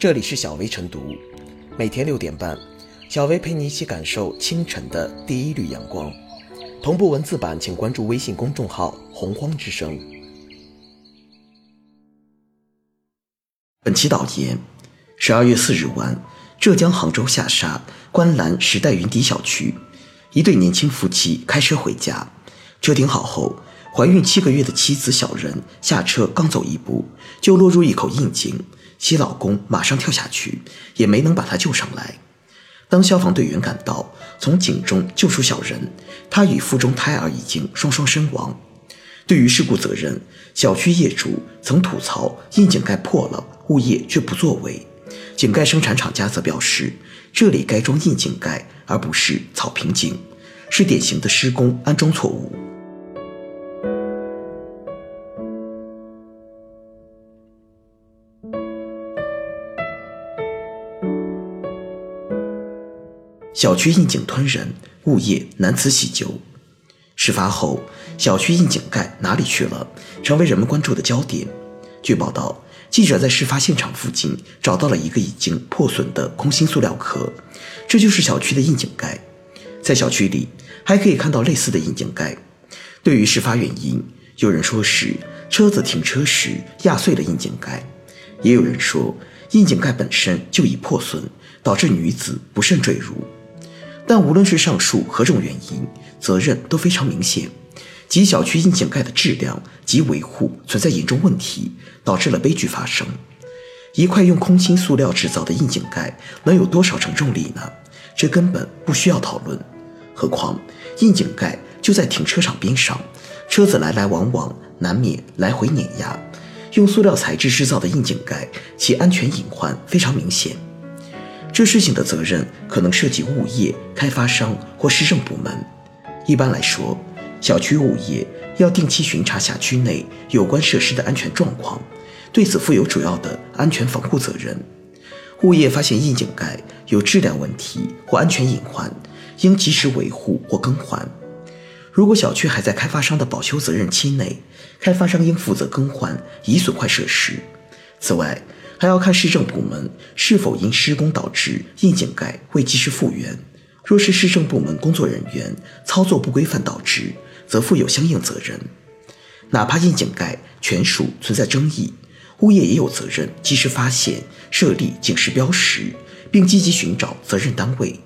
这里是小薇晨读，每天六点半，小薇陪你一起感受清晨的第一缕阳光。同步文字版，请关注微信公众号“洪荒之声”。本期导言：十二月四日晚，浙江杭州下沙观澜时代云底小区，一对年轻夫妻开车回家，车停好后，怀孕七个月的妻子小人下车刚走一步，就落入一口硬井，其老公马上跳下去，也没能把她救上来。当消防队员赶到，从井中救出小人，他与腹中胎儿已经双双身亡。对于事故责任，小区业主曾吐槽窨井盖破了，物业却不作为。井盖生产厂家则表示，这里该装窨井盖，而不是草坪井，是典型的施工安装错误。小区窨井吞人，物业难辞其咎。事发后，小区窨井盖哪里去了，成为人们关注的焦点。据报道，记者在事发现场附近找到了一个已经破损的空心塑料壳，这就是小区的窨井盖。在小区里，还可以看到类似的窨井盖。对于事发原因，有人说是车子停车时压碎了窨井盖，也有人说窨井盖本身就已破损，导致女子不慎坠入。但无论是上述何种原因，责任都非常明显，即小区窨井盖的质量及维护存在严重问题，导致了悲剧发生。一块用空心塑料制造的窨井盖能有多少承重力呢？这根本不需要讨论。何况窨井盖就在停车场边上，车子来来往往，难免来回碾压。用塑料材质制造的窨井盖，其安全隐患非常明显。这事情的责任可能涉及物业、开发商或市政部门。一般来说，小区物业要定期巡查辖区内有关设施的安全状况，对此负有主要的安全防护责任。物业发现窨井盖有质量问题或安全隐患，应及时维护或更换。如果小区还在开发商的保修责任期内，开发商应负责更换已损坏设施。此外，还要看市政部门是否因施工导致窨井盖未及时复原。若是市政部门工作人员操作不规范导致，则负有相应责任。哪怕窨井盖权属存在争议，物业也有责任及时发现、设立警示标识，并积极寻找责任单位。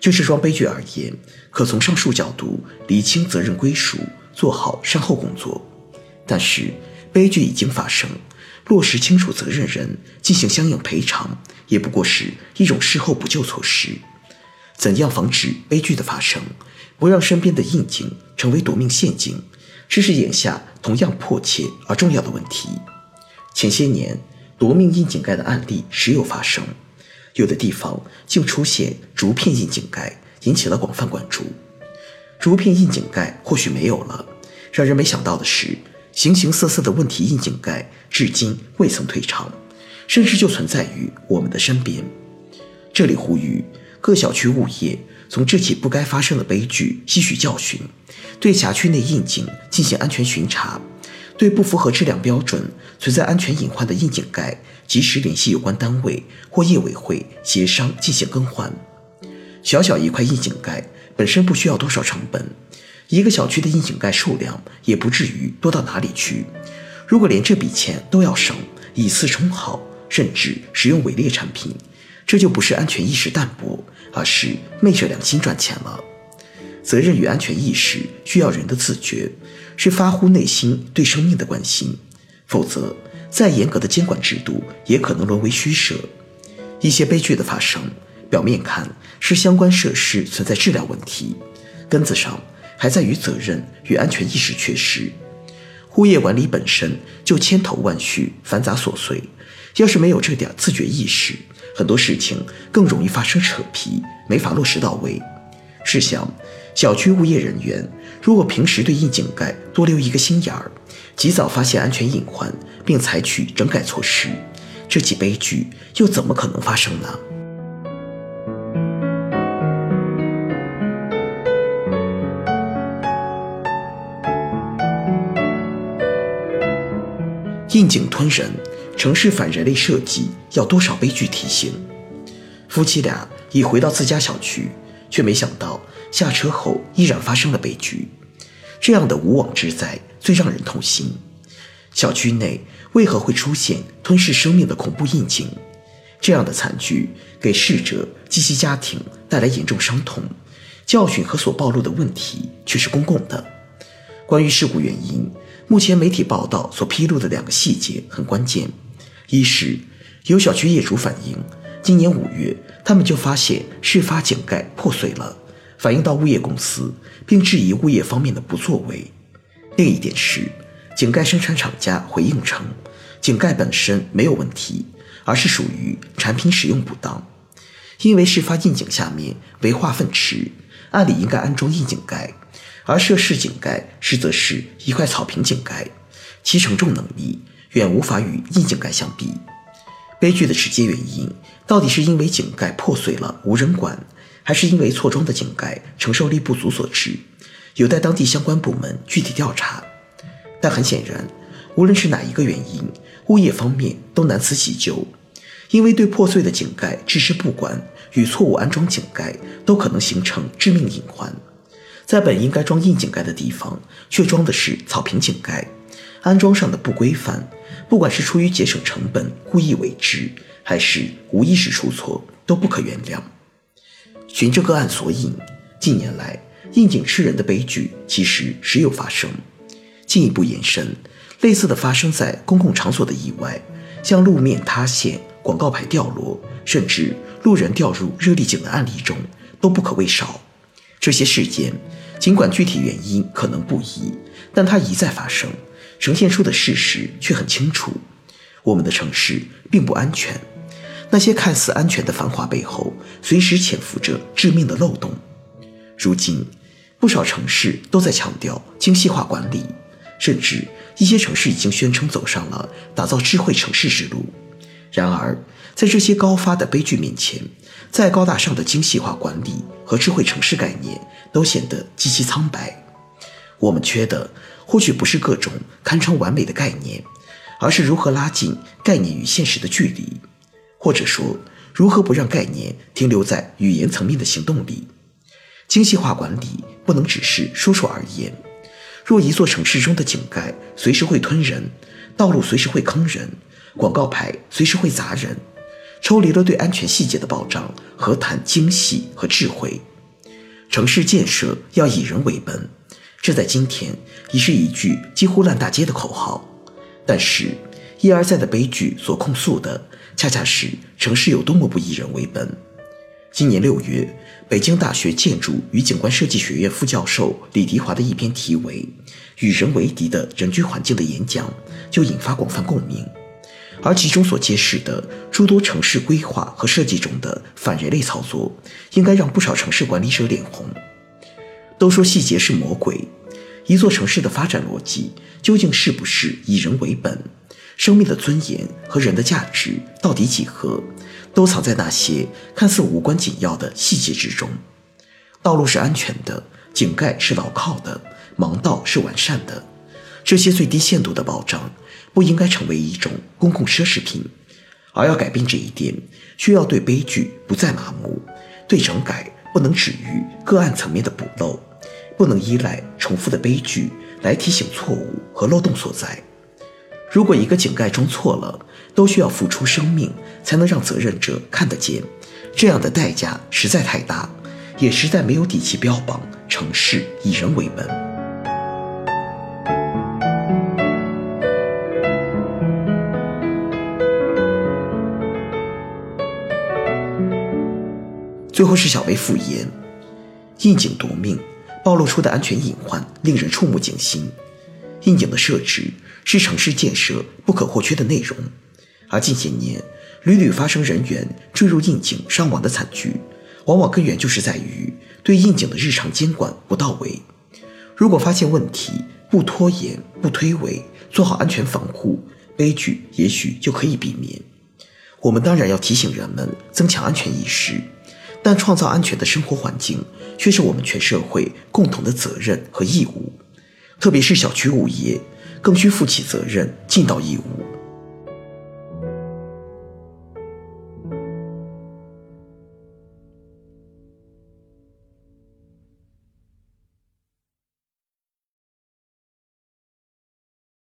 就这桩悲剧而言，可从上述角度厘清责任归属，做好善后工作。但是，悲剧已经发生。落实清楚责任人，进行相应赔偿，也不过是一种事后补救措施。怎样防止悲剧的发生，不让身边的窨井成为夺命陷阱，这是眼下同样迫切而重要的问题。前些年，夺命窨井盖的案例时有发生，有的地方竟出现竹片窨井盖，引起了广泛关注。竹片窨井盖或许没有了，让人没想到的是。形形色色的问题窨井盖至今未曾退场，甚至就存在于我们的身边。这里呼吁各小区物业从这起不该发生的悲剧吸取教训，对辖区内窨井进行安全巡查，对不符合质量标准、存在安全隐患的窨井盖及时联系有关单位或业委会协商进行更换。小小一块窨井盖本身不需要多少成本。一个小区的窨井盖数量也不至于多到哪里去。如果连这笔钱都要省，以次充好，甚至使用伪劣产品，这就不是安全意识淡薄，而是昧着良心赚钱了。责任与安全意识需要人的自觉，是发乎内心对生命的关心。否则，再严格的监管制度也可能沦为虚设。一些悲剧的发生，表面看是相关设施存在质量问题，根子上。还在于责任与安全意识缺失，物业管理本身就千头万绪、繁杂琐碎，要是没有这点自觉意识，很多事情更容易发生扯皮，没法落实到位。试想，小区物业人员如果平时对窨井盖多留一个心眼儿，及早发现安全隐患，并采取整改措施，这起悲剧又怎么可能发生呢？窨井吞人，城市反人类设计要多少悲剧提醒？夫妻俩已回到自家小区，却没想到下车后依然发生了悲剧。这样的无妄之灾最让人痛心。小区内为何会出现吞噬生命的恐怖印警？这样的惨剧给逝者及其家庭带来严重伤痛，教训和所暴露的问题却是公共的。关于事故原因，目前媒体报道所披露的两个细节很关键：一是有小区业主反映，今年五月他们就发现事发井盖破碎了，反映到物业公司，并质疑物业方面的不作为；另一点是。井盖生产厂家回应称，井盖本身没有问题，而是属于产品使用不当。因为事发窨井下面为化粪池，按理应该安装窨井盖，而涉事井盖实则是一块草坪井盖，其承重能力远无法与硬井盖相比。悲剧的直接原因到底是因为井盖破碎了无人管，还是因为错装的井盖承受力不足所致？有待当地相关部门具体调查。但很显然，无论是哪一个原因，物业方面都难辞其咎，因为对破碎的井盖置之不管，与错误安装井盖都可能形成致命隐患。在本应该装硬井盖的地方，却装的是草坪井盖，安装上的不规范，不管是出于节省成本故意为之，还是无意识出错，都不可原谅。循这个案索引，近年来硬井吃人的悲剧其实时有发生。进一步延伸，类似的发生在公共场所的意外，像路面塌陷、广告牌掉落，甚至路人掉入热力井的案例中，都不可谓少。这些事件尽管具体原因可能不一，但它一再发生，呈现出的事实却很清楚：我们的城市并不安全。那些看似安全的繁华背后，随时潜伏着致命的漏洞。如今，不少城市都在强调精细化管理。甚至一些城市已经宣称走上了打造智慧城市之路。然而，在这些高发的悲剧面前，再高大上的精细化管理和智慧城市概念都显得极其苍白。我们缺的或许不是各种堪称完美的概念，而是如何拉近概念与现实的距离，或者说，如何不让概念停留在语言层面的行动里。精细化管理不能只是说说而言。若一座城市中的井盖随时会吞人，道路随时会坑人，广告牌随时会砸人，抽离了对安全细节的保障，何谈精细和智慧？城市建设要以人为本，这在今天已是一句几乎烂大街的口号。但是，一而再的悲剧所控诉的，恰恰是城市有多么不以人为本。今年六月，北京大学建筑与景观设计学院副教授李迪华的一篇题为《与人为敌的人居环境》的演讲，就引发广泛共鸣。而其中所揭示的诸多城市规划和设计中的反人类操作，应该让不少城市管理者脸红。都说细节是魔鬼，一座城市的发展逻辑究竟是不是以人为本？生命的尊严和人的价值到底几何？都藏在那些看似无关紧要的细节之中。道路是安全的，井盖是牢靠的，盲道是完善的。这些最低限度的保障，不应该成为一种公共奢侈品。而要改变这一点，需要对悲剧不再麻木，对整改不能止于个案层面的补漏，不能依赖重复的悲剧来提醒错误和漏洞所在。如果一个井盖装错了，都需要付出生命才能让责任者看得见，这样的代价实在太大，也实在没有底气标榜城市以人为本。最后是小薇复言，应景夺命，暴露出的安全隐患令人触目惊心。应景的设置是城市建设不可或缺的内容。而近些年屡屡发生人员坠入窨井伤亡的惨剧，往往根源就是在于对窨井的日常监管不到位。如果发现问题，不拖延、不推诿，做好安全防护，悲剧也许就可以避免。我们当然要提醒人们增强安全意识，但创造安全的生活环境却是我们全社会共同的责任和义务。特别是小区物业，更需负起责任、尽到义务。